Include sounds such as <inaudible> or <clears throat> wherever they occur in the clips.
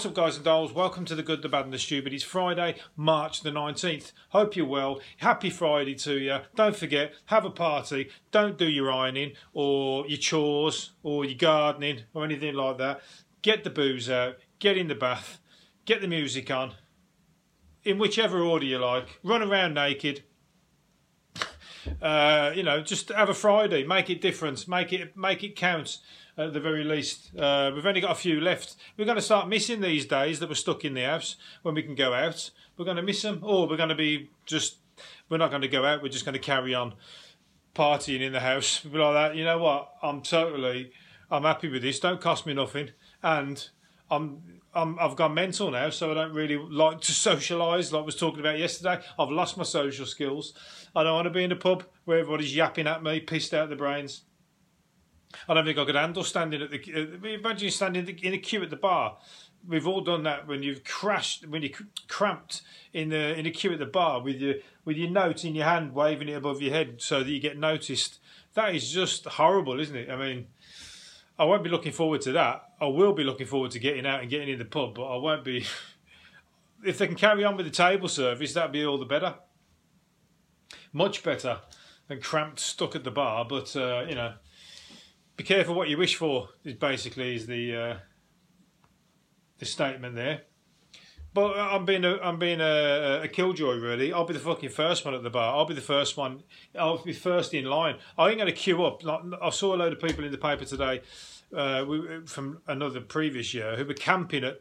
What's up, guys and dolls? Welcome to the Good, the Bad, and the Stupid. It's Friday, March the 19th. Hope you're well. Happy Friday to you. Don't forget, have a party. Don't do your ironing or your chores or your gardening or anything like that. Get the booze out, get in the bath, get the music on, in whichever order you like. Run around naked. Uh, you know, just have a Friday. Make it different. Make it make it count at the very least. Uh, we've only got a few left. We're going to start missing these days that we're stuck in the house when we can go out. We're going to miss them, or we're going to be just. We're not going to go out. We're just going to carry on partying in the house. <laughs> Like that. You know what? I'm totally. I'm happy with this. Don't cost me nothing, and I'm. I've gone mental now, so I don't really like to <laughs> socialise like I was talking about yesterday. I've lost my social skills. I don't want to be in a pub where everybody's yapping at me, pissed out the brains. I don't think I could handle standing at the. Uh, imagine standing in a queue at the bar. We've all done that when you've crashed, when you cramped in the in a queue at the bar with your with your note in your hand, waving it above your head so that you get noticed. That is just horrible, isn't it? I mean, I won't be looking forward to that. I will be looking forward to getting out and getting in the pub, but I won't be. <laughs> if they can carry on with the table service, that'd be all the better. Much better than cramped, stuck at the bar. But uh, you know, be careful what you wish for. Is basically is the uh, the statement there. But I'm being a, I'm being a, a killjoy really. I'll be the fucking first one at the bar. I'll be the first one. I'll be first in line. I ain't going to queue up. Like, I saw a load of people in the paper today uh, from another previous year who were camping at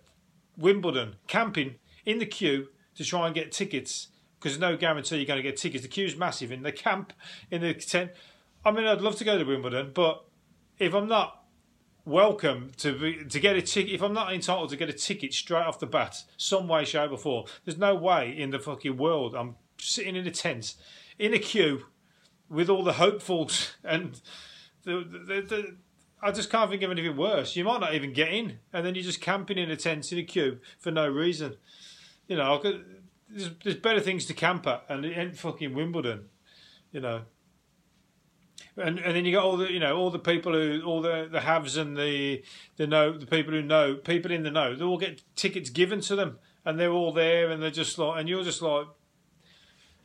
Wimbledon, camping in the queue to try and get tickets because there's no guarantee you're going to get tickets. The queue's massive in the camp in the tent. I mean, I'd love to go to Wimbledon, but if I'm not welcome to be, to get a ticket. If I'm not entitled to get a ticket straight off the bat, some way, shape, or form, there's no way in the fucking world I'm sitting in a tent in a queue with all the hopefuls <laughs> and the, the, the, I just can't think of anything worse. You might not even get in, and then you're just camping in a tent in a queue for no reason. You know, could, there's, there's better things to camp at, and it ain't fucking Wimbledon. You know, and and then you got all the you know all the people who all the the haves and the the know the people who know people in the know they all get tickets given to them and they're all there and they're just like and you're just like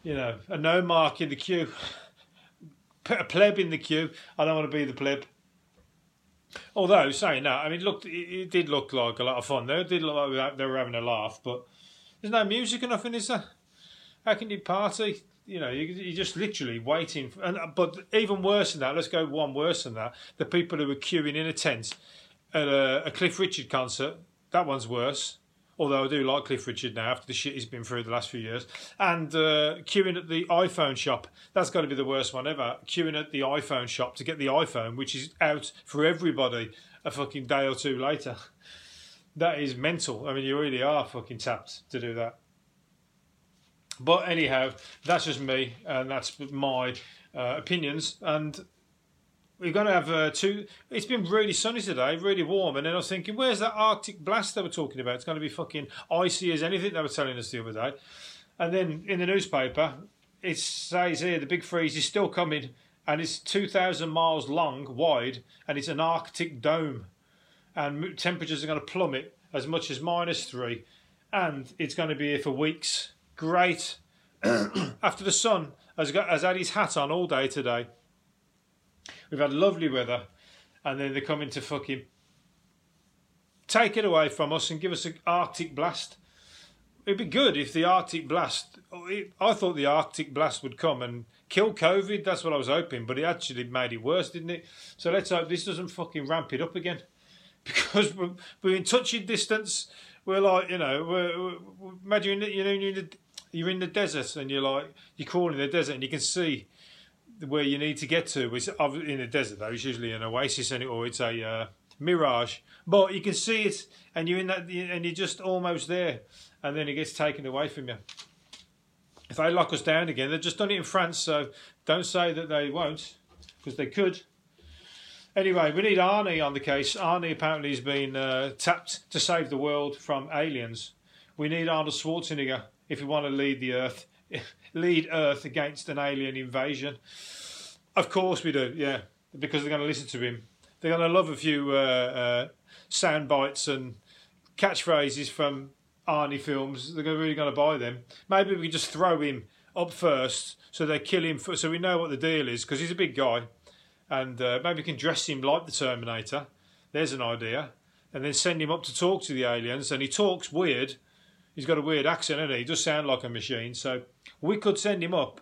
you know a no mark in the queue <laughs> a pleb in the queue. I don't want to be the pleb. Although saying that I mean it, it did look like a lot of fun there it did look like they were having a laugh but there's no music enough in this how can you party you know, you, are just literally waiting. For, and but even worse than that, let's go one worse than that. The people who were queuing in a tent at a, a Cliff Richard concert. That one's worse. Although I do like Cliff Richard now after the shit he's been through the last few years. And uh, queuing at the iPhone shop. That's got to be the worst one ever. Queuing at the iPhone shop to get the iPhone, which is out for everybody a fucking day or two later. <laughs> That is mental. I mean, you really are fucking tapped to do that. But anyhow, that's just me, and that's my uh, opinions. And we're going to have uh, two. It's been really sunny today, really warm. And then I was thinking, where's that Arctic blast they were talking about? It's going to be fucking icy as anything they were telling us the other day. And then in the newspaper, it says here the big freeze is still coming, and it's 2,000 miles long, wide, and it's an Arctic dome. And temperatures are going to plummet as much as minus three, and it's going to be here for weeks great. <clears throat> After the sun has, got, has had his hat on all day today, we've had lovely weather, and then they're coming to fucking take it away from us and give us an Arctic blast. It'd be good if the Arctic blast. I thought the Arctic blast would come and kill COVID. That's what I was hoping, but it actually made it worse, didn't it? So let's hope this doesn't fucking ramp it up again, <laughs> because we're, we're in touching distance. We're like, you know, we're, we're, imagine you know you're in you're in the desert and you're like you're crawling in the desert and you can see where you need to get to. Which in the desert though, it's usually an oasis and it, or it's a uh, mirage, but you can see it and you're in that and you're just almost there, and then it gets taken away from you. If they lock us down again, they've just done it in France, so don't say that they won't, because they could. Anyway, we need Arnie on the case. Arnie apparently has been uh, tapped to save the world from aliens. We need Arnold Schwarzenegger if we want to lead the Earth, <laughs> lead Earth against an alien invasion. Of course we do, yeah, because they're going to listen to him. They're going to love a few uh, uh, sound bites and catchphrases from Arnie films. They're really going to buy them. Maybe we just throw him up first, so they kill him, for, so we know what the deal is because he's a big guy, and uh, maybe we can dress him like the Terminator. There's an idea, and then send him up to talk to the aliens, and he talks weird. He's got a weird accent, and he? he does sound like a machine. So we could send him up,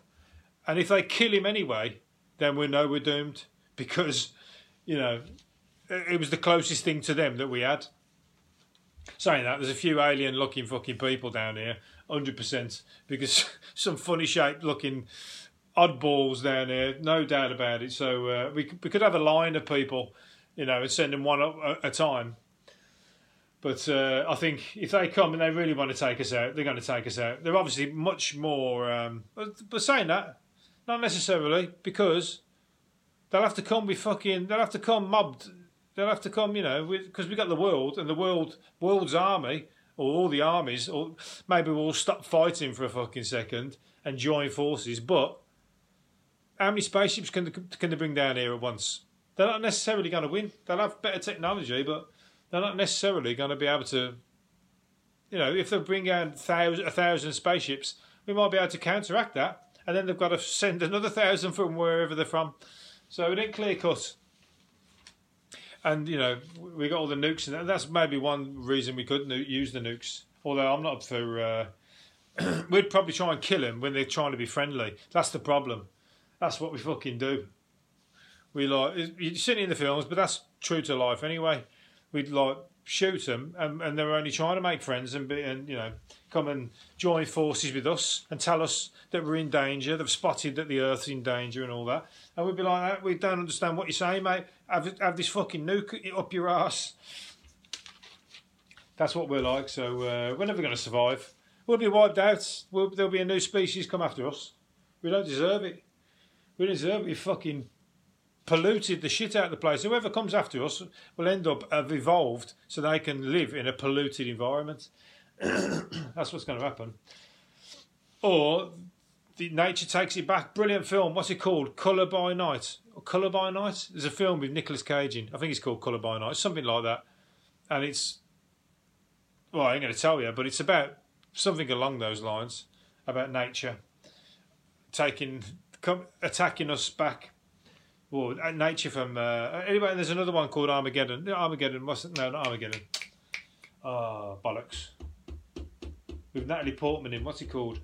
and if they kill him anyway, then we know we're doomed <laughs> because, you know, it was the closest thing to them that we had. Saying that, there's a few alien looking fucking people down here, 100%, because <laughs> some funny shaped looking oddballs down here, no doubt about it. So uh, we, we could have a line of people, you know, and send them one at a time. But uh, I think if they come and they really want to take us out, they're going to take us out. They're obviously much more. Um, but, but saying that, not necessarily, because they'll have to come with fucking. They'll have to come mobbed They'll have to come, you know, because we got the world and the world world's army or all the armies, or maybe we'll stop fighting for a fucking second and join forces. But how many spaceships can they, can they bring down here at once? They're not necessarily going to win. They'll have better technology, but they're not necessarily going to be able to. You know, if they bring out thousand, a thousand spaceships, we might be able to counteract that, and then they've got to send another thousand from wherever they're from. So it ain't clear cut and you know we got all the nukes, and that's maybe one reason we could use the nukes. Although I'm not for, uh, <clears throat> we'd probably try and kill him when they're trying to be friendly. That's the problem. That's what we fucking do. We like you see it in the films, but that's true to life anyway. We'd like shoot them, and, and they're only trying to make friends and be, and you know, come and join forces with us and tell us that we're in danger. They've spotted that the Earth's in danger and all that, and we'd be like, "We don't understand what you're saying, mate. Have have this fucking nuke up your ass." That's what we're like. So uh, we're never going to survive. We'll be wiped out. We'll, there'll be a new species come after us. We don't deserve it. We deserve it. We fucking polluted the shit out of the place. Whoever comes after us will end up have evolved so they can live in a polluted environment. <clears throat> That's what's going to happen. Or the nature takes it back. Brilliant film. What's it called? Color by Night. Color by Night. There's a film with Nicolas Cage in. I think it's called Color by Night. Something like that. And it's well, I ain't going to tell you, but it's about something along those lines about nature taking attacking us back well, nature from. Uh, anyway, there's another one called Armageddon. Armageddon. What's it? No, not Armageddon. Ah, oh, bollocks. With Natalie Portman in. What's it called?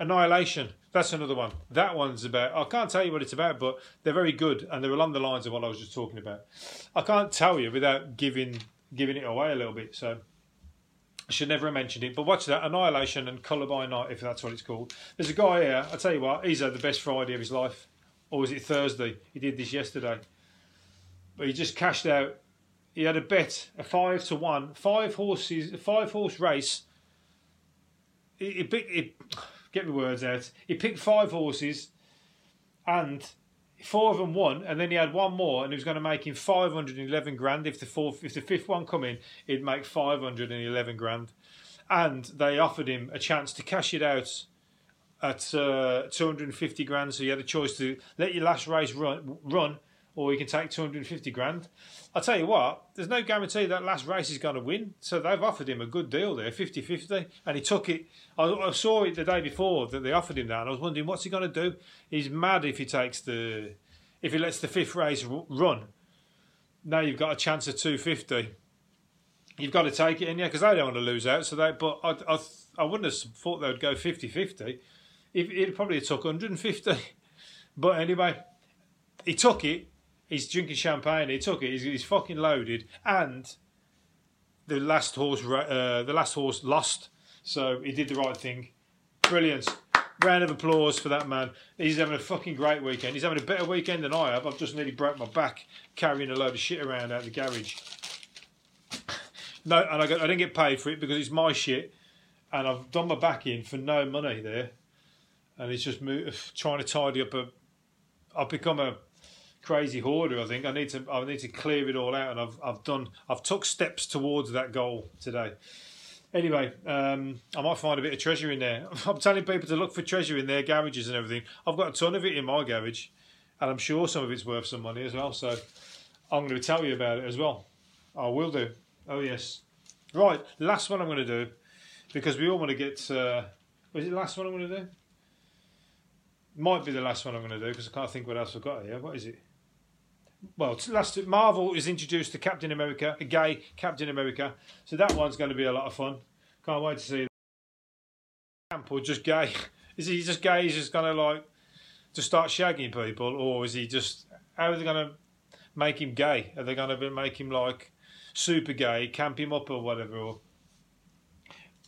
Annihilation. That's another one. That one's about. I can't tell you what it's about, but they're very good, and they're along the lines of what I was just talking about. I can't tell you without giving giving it away a little bit. So I should never have mentioned it. But watch that Annihilation and Colour by Night, if that's what it's called. There's a guy here. I tell you what, he's had the best Friday of his life or was it Thursday? He did this yesterday. But he just cashed out. He had a bet, a five to one, five horses, a five horse race. Picked, he get the words out. He picked five horses, and four of them won, and then he had one more, and he was going to make him five hundred and eleven grand. If the fourth, if the fifth one come in, he'd make five hundred and eleven grand. And they offered him a chance to cash it out at uh, 250 grand. So you had a choice to let your last race run, run or you can take 250 grand. I'll tell you what, there's no guarantee that last race is going to win. So they've offered him a good deal there, 50 50. And he took it. I, I, saw it the day before that they offered him that. And I was wondering, what's he going to do? He's mad if he takes the. If he lets the fifth race run. Now you've got a chance of 250. You've got to take it in, yeah, because they don't want to lose out. So they, but I, I, I wouldn't have thought they would go 50 50 it probably took 150. But anyway, he took it. He's drinking champagne. He took it. He's, he's fucking loaded. And the last horse, uh, the last horse lost. So he did the right thing. Brilliant. Round of applause for that man. He's having a fucking great weekend. He's having a better weekend than I have. I've just nearly broke my back carrying a load of shit around out the garage. No, and I, got, I didn't get paid for it because it's my shit, and I've done my back in for no money there and it's just <sighs> trying to tidy up a. I've become a crazy hoarder. I think I need to. I need to clear it all out, and I've I've done. I've took steps towards that goal today. Anyway, um, I might find a bit of treasure in there. <laughs> I'm telling people to look for treasure in their garages and everything. I've got a ton of it in my garage, and I'm sure some of it's worth some money as well. So I'm going to tell you about it as well. I will do. Oh yes, Right, last one I'm going to do because we all want to get. Uh, was it the last one I'm going to do? Might be the last one I'm going to do because I can't think what else I've got here. What is it? Well, last Marvel is introduced to Captain America, a gay Captain America. So that one's going to be a lot of fun. Can't wait to see. Or just gay? <laughs> Is he just gay? He's just going to like just start shagging people, or is he just? How are they going to make him gay? Are they going to make him like super gay, camp him up or whatever, or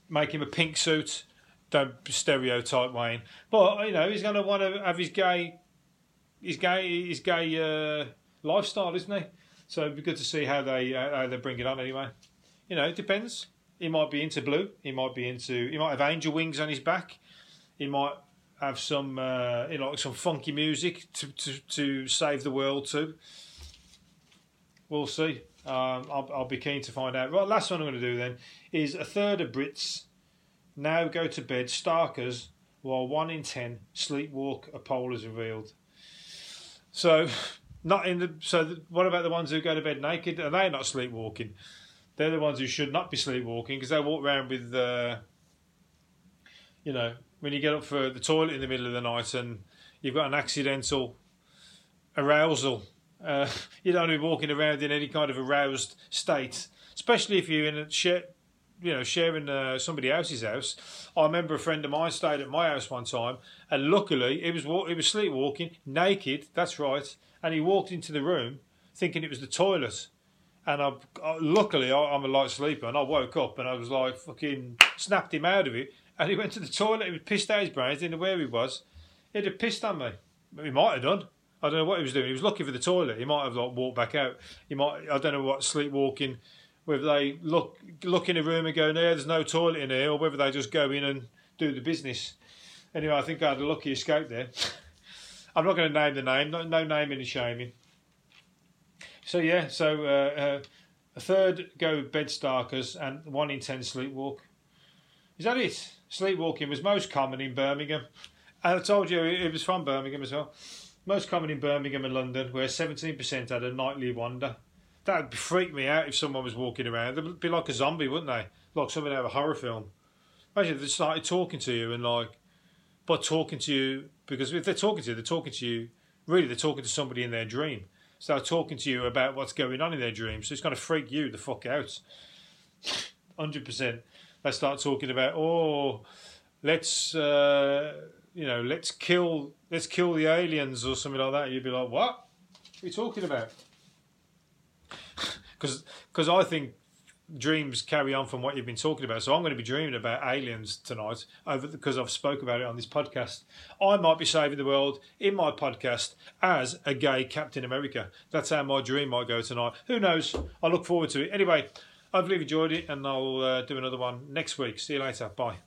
make him a pink suit? Don't stereotype Wayne, but you know he's going to want to have his gay, his gay, his gay uh, lifestyle, isn't he? So it'd be good to see how they how they bring it on anyway. You know, it depends. He might be into blue. He might be into. He might have angel wings on his back. He might have some, uh, you know, some funky music to, to, to save the world too. We'll see. Um, I'll, I'll be keen to find out. Right, last one I'm going to do then is a third of Brits now go to bed starkers while one in ten sleepwalk. A poll is revealed. So, <laughs> not in the. So, the, what about the ones who go to bed naked? Are they not sleepwalking? They're the ones who should not be sleepwalking because they walk around with, uh, you know, when you get up for the toilet in the middle of the night and you've got an accidental arousal. Uh, <laughs> you don't want to be walking around in any kind of aroused state, especially if you're in a share, you know, sharing uh, somebody else's house. I remember a friend of mine stayed at my house one time, and luckily he was he was sleepwalking, naked. That's right, and he walked into the room thinking it was the toilet. And I, luckily, I, I'm a light sleeper, and I woke up and I was like, fucking snapped him out of it and he went to the toilet. He was pissed out his brains. Didn't know where he was. He'd have pissed on me. He might have done. I don't know what he was doing. He was looking for the toilet. He might have like walked back out. He might. I don't know what sleepwalking. Whether they look look in a room and go, "No, there's no toilet in here," or whether they just go in and do the business. Anyway, I think I had a lucky escape there. I'm not going to name the name. No, no naming and shaming. So yeah, so uh, uh, a third go bed starkers and one in ten sleepwalk. Is that it? Sleepwalking was most common in Birmingham. I told you it was from Birmingham as well. Most common in Birmingham and London, where 17% had a nightly wander. That would freak me out if someone was walking around. They'd be like a zombie, wouldn't they? Like something out of a horror film. Imagine if they started talking to you and like, but talking to you, because if they're talking to you, they're talking to you, really, they're talking to somebody in their dream. So they're talking to you about what's going on in their dream. So it's going to freak you the fuck out. 100% they start talking about oh let's uh, you know let's kill let's kill the aliens or something like that you'd be like what, what are you talking about because because I think dreams carry on from what you've been talking about so I'm going to be dreaming about aliens tonight over because I've spoke about it on this podcast I might be saving the world in my podcast as a gay Captain America that's how my dream might go tonight who knows I look forward to it anyway Hopefully you've enjoyed it, and I'll uh, do another one next week. See you later. Bye.